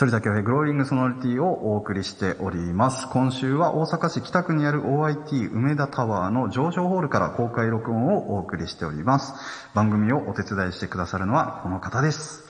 反田恭平グローリングソノリティをお送りしております。今週は大阪市北区にある OIT 梅田タワーの上昇ホールから公開録音をお送りしております。番組をお手伝いしてくださるのはこの方です。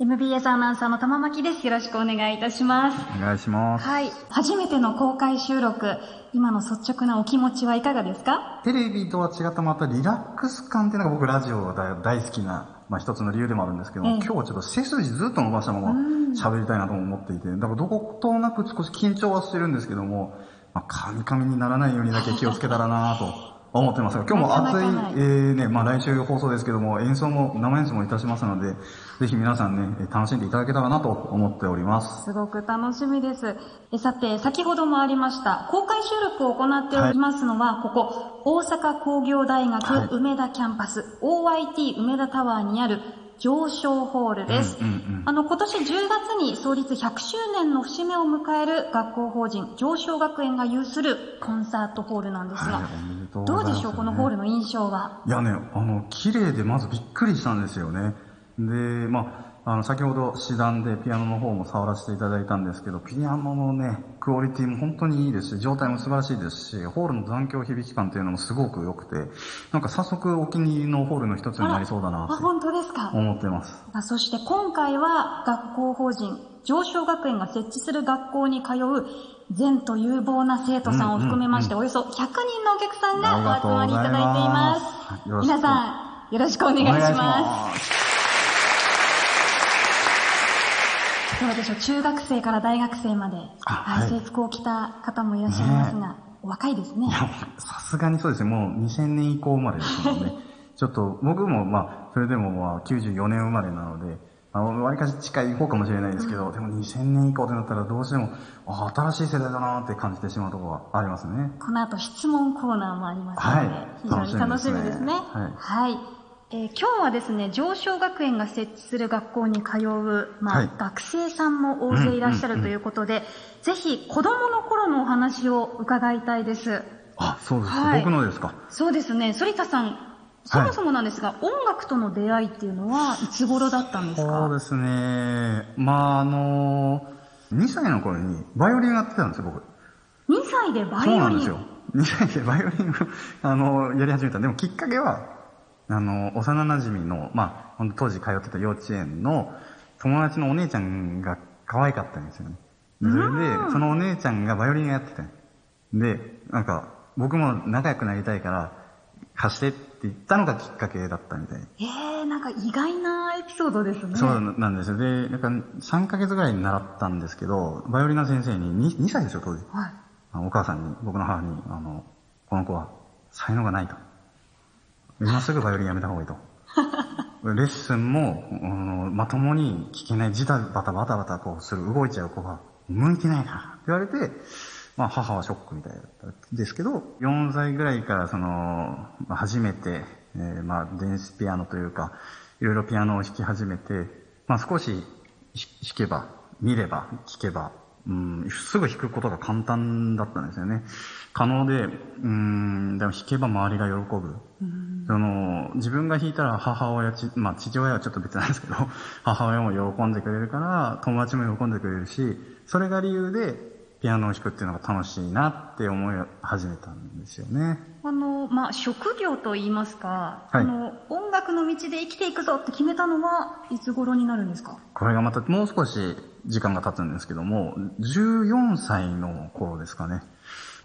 MBS アナウンサーの玉巻です。よろしくお願いいたします。お願いします。はい。初めての公開収録、今の率直なお気持ちはいかがですか？テレビとは違ったまたリラックス感っていうのが僕ラジオが大好きな、まあ一つの理由でもあるんですけど、ええ今日はちょっと背筋ずっと伸ばしたまま喋りたいなと思っていて、だからどことなく少し緊張はしてるんですけども、まあ、カミカミにならないようにだけ気をつけたらなと思ってますが、今日も熱い、えーね、まあ来週放送ですけども、演奏も、生演奏もいたしますので、ぜひ皆さんね、楽しんでいただけたらなと思っております。すごく楽しみです。えさて、先ほどもありました、公開収録を行っておりますのは、ここ、大阪工業大はい学梅田キャンパス、OIT 梅田タワーにある上昇ホールです。うんうんうんあの、今年10月に創立100周年の節目を迎える学校法人上昇学園が有するコンサートホールなんですが、どうでしょう、このホールの印象は？いやね、あの、綺麗でまずびっくりしたんですよね。で、まあ、あの、先ほど試談でピアノの方も触らせていただいたんですけど、ピアノのね、クオリティも本当にいいですし、状態も素晴らしいですし、ホールの残響響き感っていうのもすごく良くて、なんか早速お気に入りのホールの一つになりそうだなあ、本当ですか？思ってます。あそして今回は学校法人上昇学園が設置する学校に通う善と有望な生徒さんを含めまして、およそ100人のお客さんがお集まりいただいています皆さん、よろしくお願いします。お願いします。どうでしょう、中学生から大学生まで、あはいはい制服を着た方もいらっしゃいますが、お若いですねさすがにそうですね。もう2000年以降生まれですもんね。ちょっと、僕もまあ、それでもまあ94年生まれなので、あの、割かし近い方かもしれないですけど、でも2000年以降ってなったらどうしても、あ、新しい世代だなって感じてしまうところはありますね。この後質問コーナーもありますので、はい非常に楽しみですね。楽しみですねはい。えー今日はですね、上昇学園が設置する学校に通う、まあ、はい学生さんも大勢いらっしゃるということで、ぜひ子供の頃のお話を伺いたいです。あ、そうですか。はい僕のですか？そうですね、反田さん、そもそもなんですが、音楽との出会いっていうのはいつ頃だったんですか？そうですね。まあ、あの、2歳の頃にバイオリンやってたんですよ、僕。?2 歳でバイオリン。そうなんですよ。2歳でバイオリンを、あの、やり始めた。でもきっかけは、あの、幼馴染の、まあ、当時通ってた幼稚園の友達のお姉ちゃんが可愛かったんですよね。でそれで、そのお姉ちゃんがバイオリンをやってて。で、なんか、僕も仲良くなりたいから、貸してって言ったのがきっかけだったみたい。えー、なんか意外なエピソードですね。そうなんですよ。で、なんか3ヶ月ぐらいに習ったんですけど、バイオリンの先生に 2, 2歳ですよ、当時。はい。お母さんに、僕の母に、あの、この子は才能がないと。今すぐバイオリンやめた方がいいと。レッスンも、うんまともに聞けない、ジタバタバタバタこうする、動いちゃう子が、向いてないからって言われて、まあ母はショックみたいだったんですけど、4歳ぐらいからその、初めて、えーまあ電子ピアノというか、いろいろピアノを弾き始めて、まあ少し弾弾けば、見れば、聞けば、うん、すぐ弾くことが簡単だったんですよね。可能で、うん、でも弾けば周りが喜ぶ。その、自分が弾いたら母親、ちまあ父親はちょっと別なんですけど、母親も喜んでくれるから、友達も喜んでくれるし、それが理由で、ピアノを弾くっていうのが楽しいなって思い始めたんですよね。あの、まあ、職業と言いますか、はいあの、音楽の道で生きていくぞって決めたのはいつ頃になるんですか？これがまたもう少し時間が経つんですけども、14歳の頃ですかね。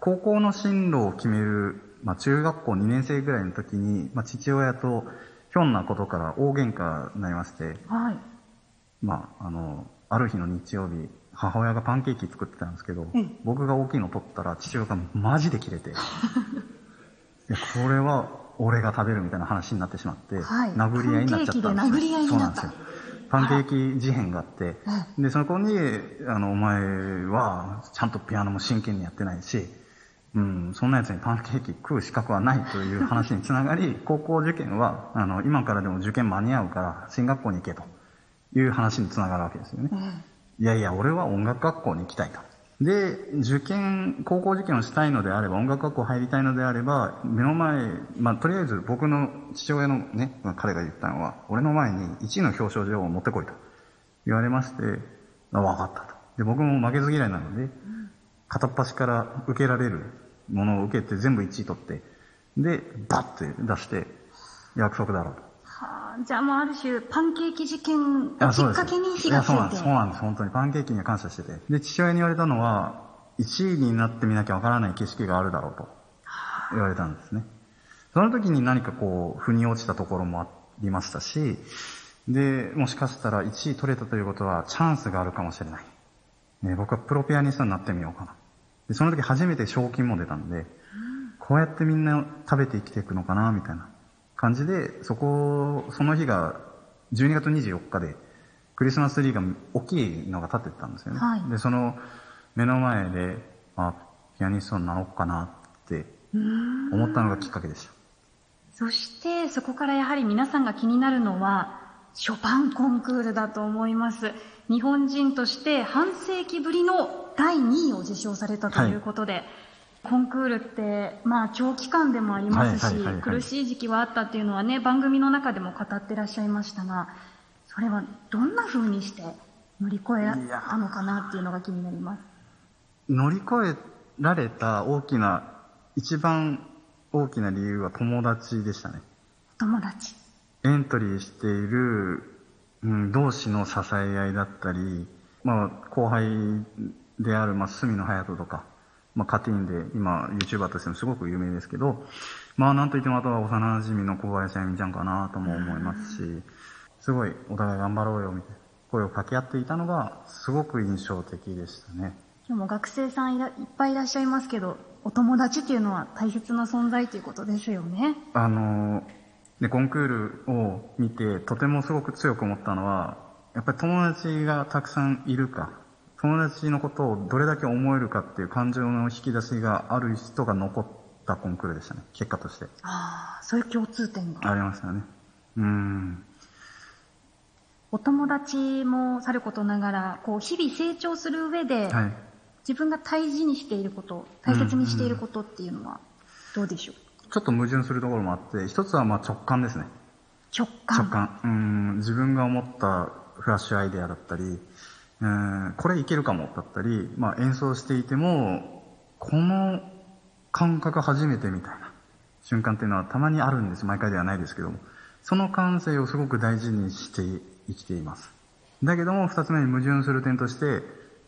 高校の進路を決める、まあ中学校2年生ぐらいの時に、まあ父親とひょんなことから大喧嘩になりまして、はい。まああの、ある日の日曜日、母親がパンケーキ作ってたんですけど、うん僕が大きいの取ったら父親がマジで切れて、いやこれは俺が食べるみたいな話になってしまって、はい。殴り合いになっちゃったんでそうなんですよ。パンケーキ事変があって、で、そこに、あの、お前は、ちゃんとピアノも真剣にやってないし、うん、そんな奴にパンケーキ食う資格はないという話につながり、高校受験は、あの、今からでも受験間に合うから、進学校に行けという話につながるわけですよね。いやいや、俺は音楽学校に行きたいと。で、受験、高校受験をしたいのであれば、音楽学校入りたいのであれば、目の前、まあ、とりあえず僕の父親のね、彼が言ったのは、俺の前に1位の表彰状を持ってこいと言われまして、あ分かったと。で、僕も負けず嫌いなので、片っ端から受けられるものを受けて全部1位取って、で、バッて出して、約束だろうと。はあ、じゃあもうある種、パンケーキ事件をきっかけに火がついて。そうなんです、そうなんです、本当に。パンケーキには感謝してて。で、父親に言われたのは、1位になってみなきゃわからない景色があるだろうと言われたんですね。その時に何かこう、腑に落ちたところもありましたし、で、もしかしたら1位取れたということはチャンスがあるかもしれない。ね、僕はプロピアニストになってみようかな。で、その時初めて賞金も出たんで、こうやってみんな食べて生きていくのかな、みたいな感じで、そこ、その日が12月24日で、クリスマスツリーが大きいのが立ってたんですよね。はいで、その目の前で、あ、ピアニストになろうかなって思ったのがきっかけでした。そして、そこからやはり皆さんが気になるのは、ショパンコンクールだと思います。日本人として半世紀ぶりの第2位を受賞されたということで、コンクールって、まあ長期間でもありますしはいはいはいはい、苦しい時期はあったっていうのはね、番組の中でも語ってらっしゃいましたが、それはどんな風にして乗り越えたのかなっていうのが気になります。乗り越えられた大きな、一番大きな理由は友達でしたね。お友達。エントリーしている、うん、同士の支え合いだったり、まあ、後輩である、まあ、隅野隼人とか、まあ、カティーンで、今、YouTuber としてもすごく有名ですけど、まあ、なんといってもあとは幼馴染の小林あゆみちゃんかなとも思いますし、すごい、お互い頑張ろうよ、みたいな声を掛け合っていたのが、すごく印象的でしたね。今日も学生さんいらいっぱいいらっしゃいますけど、お友達っていうのは大切な存在ということですよね。あの、で、コンクールを見て、とてもすごく強く思ったのは、やっぱり友達がたくさんいるか、友達のことをどれだけ思えるかっていう感情の引き出しがある人が残ったコンクールでしたね、結果として。ああ、そういう共通点が。ありましたよね。うん。お友達もさることながら、こう、日々成長する上で、はい。自分が大事にしていること、大切にしていることっていうのは、どうでしょう？ちょっと矛盾するところもあって、一つはまあ直感ですね。直感。直感。うん、自分が思ったフラッシュアイデアだったり、うん、これいけるかもだったり、まあ演奏していても、この感覚初めてみたいな瞬間っていうのはたまにあるんです。毎回ではないですけども。その感性をすごく大事にして生きています。だけども、二つ目に矛盾する点として、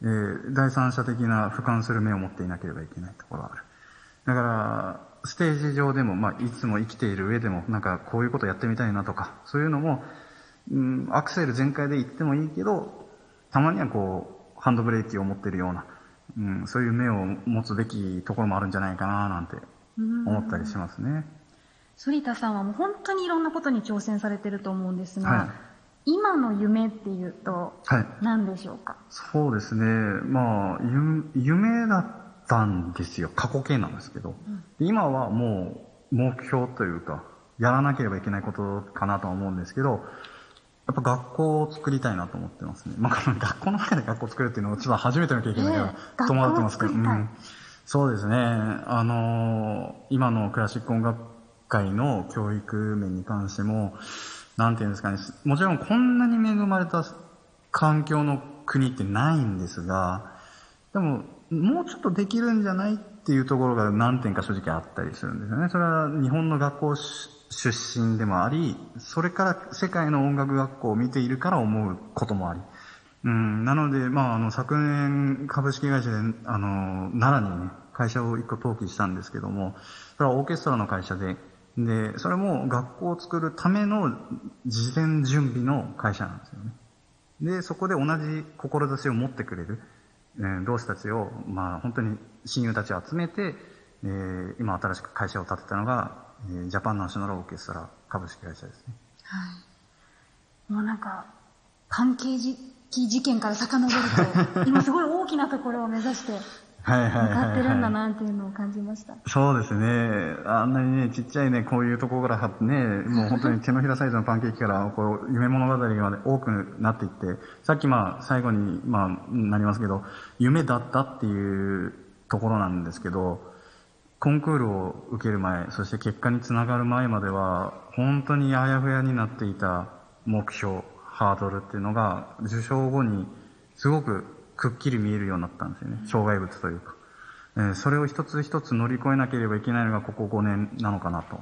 えー第三者的な俯瞰する目を持っていなければいけないところがある。だから、ステージ上でも、まあ、いつも生きている上でも、なんかこういうことやってみたいなとか、そういうのも、うん、アクセル全開で行ってもいいけど、たまにはこう、ハンドブレーキを持ってるような、うん、そういう目を持つべきところもあるんじゃないかな、なんて思ったりしますね。反田さんはもう本当にいろんなことに挑戦されてると思うんですが、はい今の夢っていうと、はい。何でしょうか？そうですね。まあ、ゆ夢だったんですよ。過去形なんですけど。で今はもう目標というか、やらなければいけないことかなとは思うんですけど、やっぱ学校を作りたいなと思ってますね。まあ、学校の中で学校を作るっていうのは、ちょっと初めての経験だけど、ええ戸惑ってますけど、うん。そうですね。あのー今のクラシック音楽界の教育面に関しても、なんていうんですかね、もちろんこんなに恵まれた環境の国ってないんですが、でも、もうちょっとできるんじゃないっていうところが何点か正直あったりするんですよね。それは日本の学校出身でもあり、それから世界の音楽学校を見ているから思うこともあり。うん、なので、まあ、あの、昨年株式会社で、あの、奈良にね、会社を一個登記したんですけども、それはオーケストラの会社で、で、それも学校を作るための事前準備の会社なんですよね。で、そこで同じ志を持ってくれる、えー同志たちを、まあ本当に親友たちを集めて、えー今新しく会社を建てたのが、えージャパンナショナルオーケストラ株式会社ですね。はい。もうなんか、パンケーキ事件から遡ると、今すごい大きなところを目指して向はい、はい。かってるんだなっていうのを感じました。そうですね。あんなにね、ちっちゃいね、こういうところからね、もう本当に手のひらサイズのパンケーキから、こう、夢物語がまで多くなっていって、さっきまあ、最後に、まあ、なりますけど、夢だったっていうところなんですけど、コンクールを受ける前、そして結果につながる前までは、本当にあやふやになっていた目標、ハードルっていうのが、受賞後にすごくくっきり見えるようになったんですよね。障害物というか。えーそれを一つ一つ乗り越えなければいけないのがここ5年なのかなと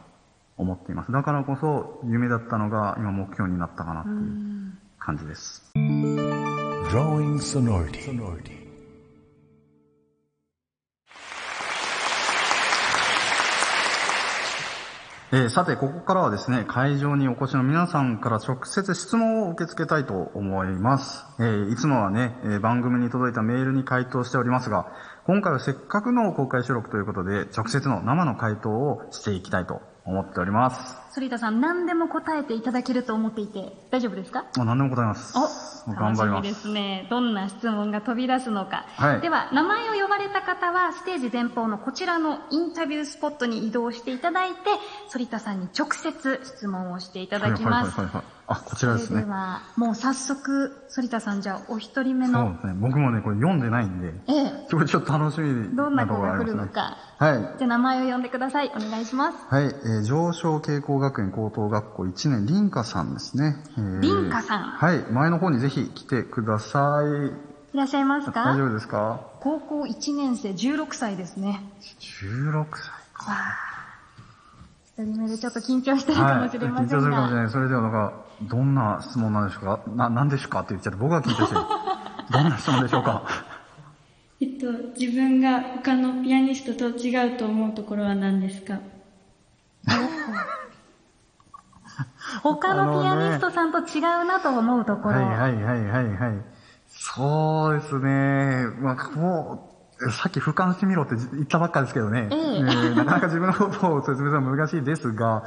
思っています。だからこそ夢だったのが今目標になったかなっていう感じです。えーさて、ここからはですね、会場にお越しの皆さんから直接質問を受け付けたいと思います。えーいつもはね、えー番組に届いたメールに回答しておりますが、今回はせっかくの公開収録ということで、直接の生の回答をしていきたいと思っております。反田さん、何でも答えていただけると思っていて、大丈夫ですか？あ何でも答えます。お、頑張ります。楽しみですね。どんな質問が飛び出すのか。はいでは、名前を呼ばれた方は、ステージ前方のこちらのインタビュースポットに移動していただいて、反田さんに直接質問をしていただきます。はいはいはいはい。あ、こちらですねで。は、もう早速、反田さんじゃあ、お一人目の、そうですね。僕もね、これ読んでないんで、ええ、これちょっと楽しみどんな子が来る。のか。はい。じゃあ、名前を呼んでください。お願いします。はい、えー上昇傾向学園高等学校1年、凛花さんですね。えー凛花さんはい、前の方にぜひ来てください。いらっしゃいます大か丈夫ですか？高校1年生、16歳ですね。?16 歳。わあ。一人目でちょっと緊張してるかもしれませんが。緊張するかもしれない。それではなんか、どんな質問なんでしょうか？な、なんでしょうかって言っちゃって僕が緊張してる。どんな質問でしょうか？えっと、自分が他のピアニストと違うと思うところは何ですか？他のピアニストさんと違うなと思うところ。はいはいはいはいはい。そうですね。まあ、もう、さっき俯瞰してみろって言ったばっかですけどね。ええーなかなか自分のことを説明するのは難しいですが、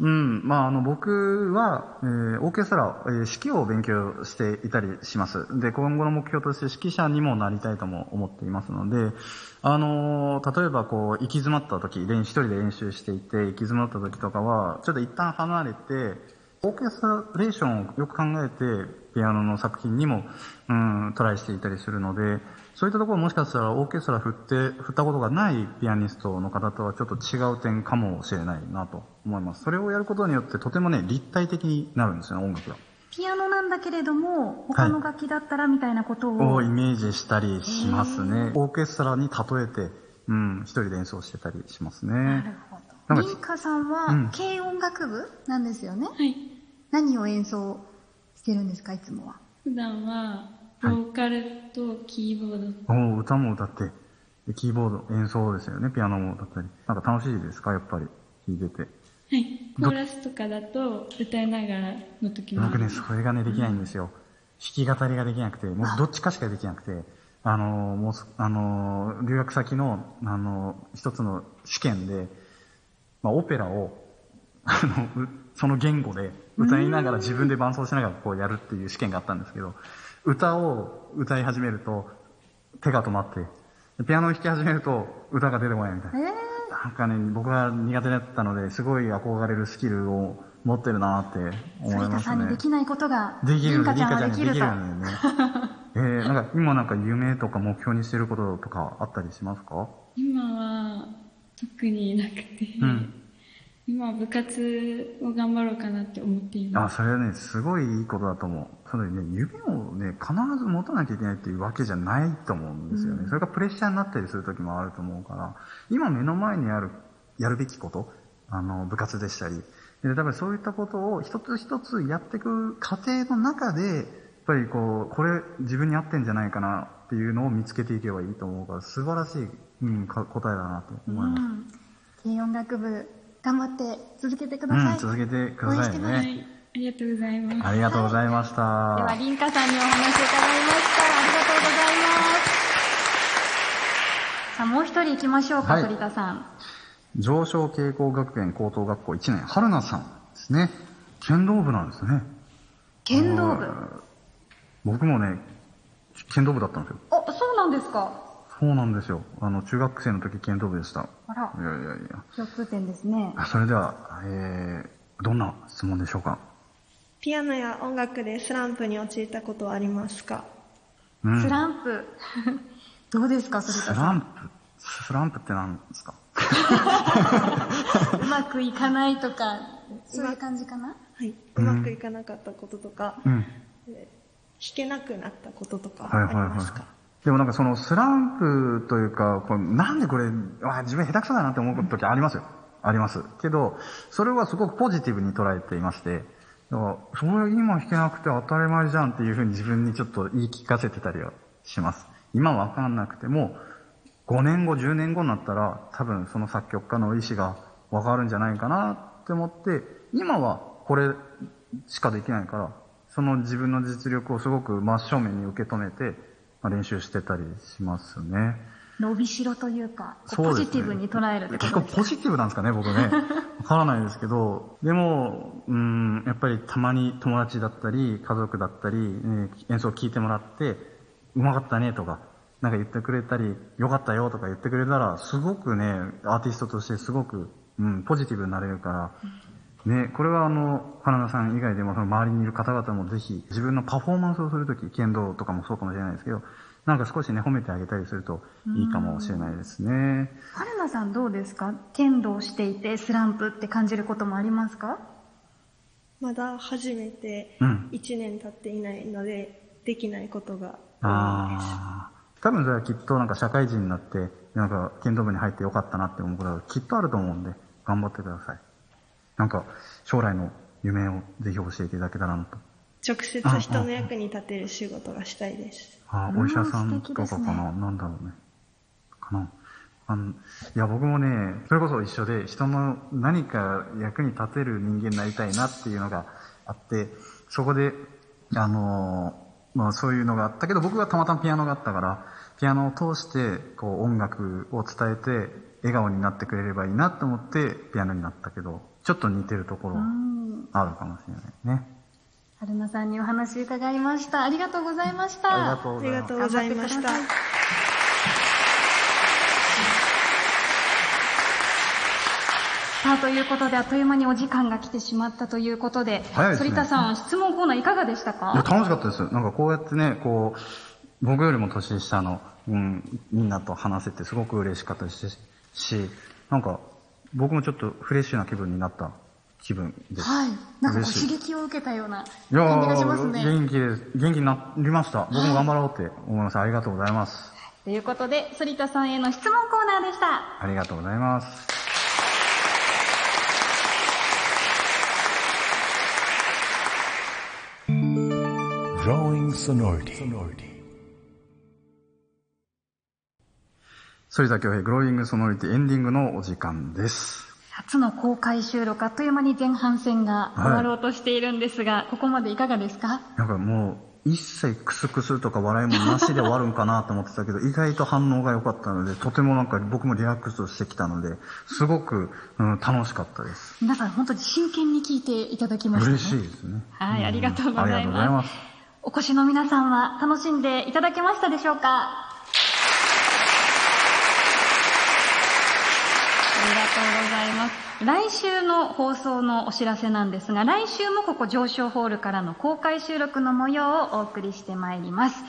うん、まあ、あの、僕は、えーオーケストラ、えー指揮を勉強していたりします。で、今後の目標として指揮者にもなりたいとも思っていますので、あのー例えばこう、行き詰まった時、練一人で練習していて、行き詰まった時とかは、ちょっと一旦離れて、オーケストレーションをよく考えて、ピアノの作品にも、うん、トライしていたりするので、そういったところもしかしたらオーケストラ振って、振ったことがないピアニストの方とはちょっと違う点かもしれないなと思います。それをやることによってとてもね、立体的になるんですよね、音楽が。ピアノなんだけれども、他の楽器だったらみたいなことを。をイメージしたりしますね。オーケストラに例えて、うん、一人で演奏してたりしますなるね。ほど。リンカさんうんは、軽音楽部なんですよね。はい。何を演奏してるんですか、いつもは？普段は、ボーカルとキーボード。お歌も歌って、でキーボード演奏ですよね、ピアノも歌ったり。なんか楽しいですか、やっぱり、弾いてて。はい。コーラスとかだと、歌いながらの時もあ僕ね。それがね、できないんですよ。弾き語りができなくて、もうどっちかしかできなくて、あの、もうす、あの、留学先の、あの、一つの試験で、まあ、オペラを、あの、うその言語で歌いながら自分で伴奏しながらこうやるっていう試験があったんですけど、歌を歌い始めると手が止まって、ピアノを弾き始めると歌が出てこないみたいな。えなんかね、僕は苦手だったので、すごい憧れるスキルを持ってるなって思いますね。さんにできないことが、できるのリンカちゃんはできるできるのよね。えー、なんか今なんか夢とか目標にしてることとかあったりしますか？今は、特になくて、うん今は部活を頑張ろうかなって思っていまあ、す。それはね、すごいいいことだと思う。それね、夢をね、必ず持たなきゃいけないっていうわけじゃないと思うんですよね。それがプレッシャーになったりする時もあると思うから、今目の前にある、やるべきこと、あの、部活でしたり、で、多分そういったことを一つ一つやっていく過程の中で、やっぱりこう、これ自分に合ってんじゃないかなっていうのを見つけていけばいいと思うから、素晴らしい、うん、か答えだなと思います。うん。軽音楽部、頑張って続けてくうん、ださい。続けてください応援してますはね。い。ありがとうございます。ありがとうございました。では、リンカさんにお話を伺いました。ありがとうございます。さあ、もう一人行きましょうか、はい反田さん。上昇傾向学園高等学校1年、春菜さんですね。剣道部なんですね。剣道部？僕もね、剣道部だったんですよ。あ、そうなんですか。そうなんですよ。あの、中学生の時剣道部でした。あらい、やいやいや。共通点ですね。あそれでは、えー、どんな質問でしょうか？ピアノや音楽でスランプに陥ったことはありますか？うん。スランプ。どうですか、反田ス。ランプ？スランプって何ですか？うまくいかないとか、そういう感じかな？はい。うまくいかなかったこととか、うん。けなくなったこととかはいあはいはいりますか、。でもなんかそのスランプというか、これなんでこれ、あ自分下手くそだなって思う時ありますよ。あります。けど、それはすごくポジティブに捉えていまして、だから、それ今弾けなくて当たり前じゃんっていうふうに自分にちょっと言い聞かせてたりはします。今わかんなくても、5年後、10年後になったら、多分その作曲家の意思がわかるんじゃないかなって思って、今はこれしかできないから、その自分の実力をすごく真正面に受け止めて、まあ、練習してたりしますね。伸びしろというか、ポジティブに捉えるって結構ことですポジティブなんですかね、僕ね。わからないですけど、でも、うん、やっぱりたまに友達だったり、家族だったり、ね演奏を聴いてもらって、うまかったねとか、なんか言ってくれたり、よかったよとか言ってくれたら、すごくね、アーティストとしてすごく、うん、ポジティブになれるから、ね、これはあの、花田さん以外でもその周りにいる方々もぜひ、自分のパフォーマンスをするとき、剣道とかもそうかもしれないですけど、なんか少しね、褒めてあげたりするといいかもしれないですね。春菜さんどうですか？剣道していてスランプって感じることもありますか？まだ初めてうん1年経っていないので、できないことが多いです。ああ。多分それはきっとなんか社会人になって、なんか剣道部に入ってよかったなって思うことがきっとあると思うんで、頑張ってください。なんか、将来の夢をぜひ教えていただけたらなと。直接人の役に立てる仕事がしたいです。あうんお医者さんとかかな、なんだろうね。かな？あの、いや、僕もね、それこそ一緒で、人の何か役に立てる人間になりたいなっていうのがあって、そこで、あのーまあそういうのがあったけど、僕がたまたまピアノがあったから、ピアノを通して、こう音楽を伝えて、笑顔になってくれればいいなと思って、ピアノになったけど、ちょっと似てるところ。あるかもしれないね。春菜さんにお話伺いました。ありがとうございました。ありがとうあございますりがと。うございましたさあ、ということで、あっという間にお時間が来てしまったということで、早いですね反田さん、質問コーナーいかがでしたいや、か楽しかったです。なんかこうやってね、こう、僕よりも年下の、うん、みんなと話せてすごく嬉しかったし、しなんか、僕もちょっとフレッシュな気分になった気分です。はい。なんか刺激を受けたような感じがしますー、ね。元気です。元気になりました。僕も頑張ろうって思います。ありがとうございます。ということで、反田さんへの質問コーナーでした。ありがとうございます。Growing sonority. 反田恭平、グローイングソノリティエンディングのお時間です。初の公開収録、あっという間に前半戦が終わろうとしているんですが、ここまでいかがですか？なんかもう、一切クスクスとか笑いもなしで終わるんかなと思ってたけど、意外と反応が良かったので、とてもなんか僕もリラックスしてきたので、すごく、うん、楽しかったです。皆さん本当に真剣に聞いていただきましたね。嬉しいですね。はい、んありがとうございます。ありがとうございます。お越しの皆さんは楽しんでいただけましたでしょうかありがとうございます。来週の放送のお知らせなんですが、来週もここ上昇ホールからの公開収録の模様をお送りしてまいります。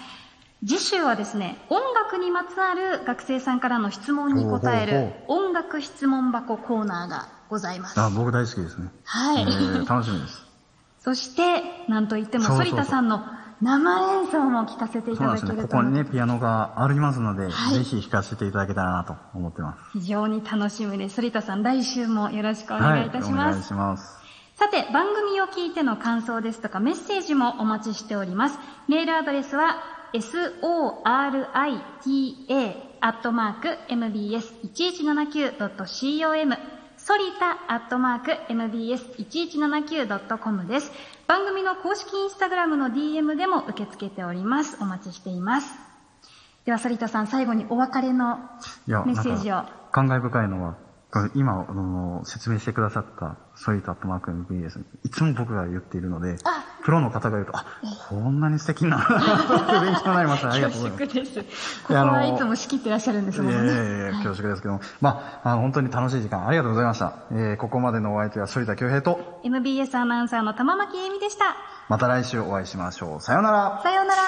次週はですね、音楽にまつわる学生さんからの質問に答える音楽質問箱コーナーがございます。あ、僕大好きですね。はいえー楽しみです。そして、なんといっても、反田さんの生演奏も聞かせていただ。けると思うここにね、ピアノがありますので、はいぜひ弾かせていただけたらなと思ってます。非常に楽しみです。反田さん、来週もよろしくお願いいたしはい、お願います。します。さて、番組を聞いての感想ですとかメッセージもお待ちしております。メールアドレスは、sorita.mbs1179.com ソリタアットマーク mbs1179.com です。番組の公式インスタグラムの DM でも受け付けております。お待ちしています。では、反田さん、最後にお別れのメッセージを。感慨深いのは、今、あの、説明してくださった、ソリタットマーク MBS、いつも僕が言っているので、プロの方が言うと、あ、こんなに素敵な、勉強になりました。ありがとうございます。恐縮です。ここはいつも仕切ってらっしゃるんですもんね。いやいや恐縮ですけども。まあ、あの本当に楽しい時間ありがとうございました。えー、ここまでのお相手は反田恭平と、MBS アナウンサーの玉巻恵美でした。また来週お会いしましょう。さようなら。さようなら。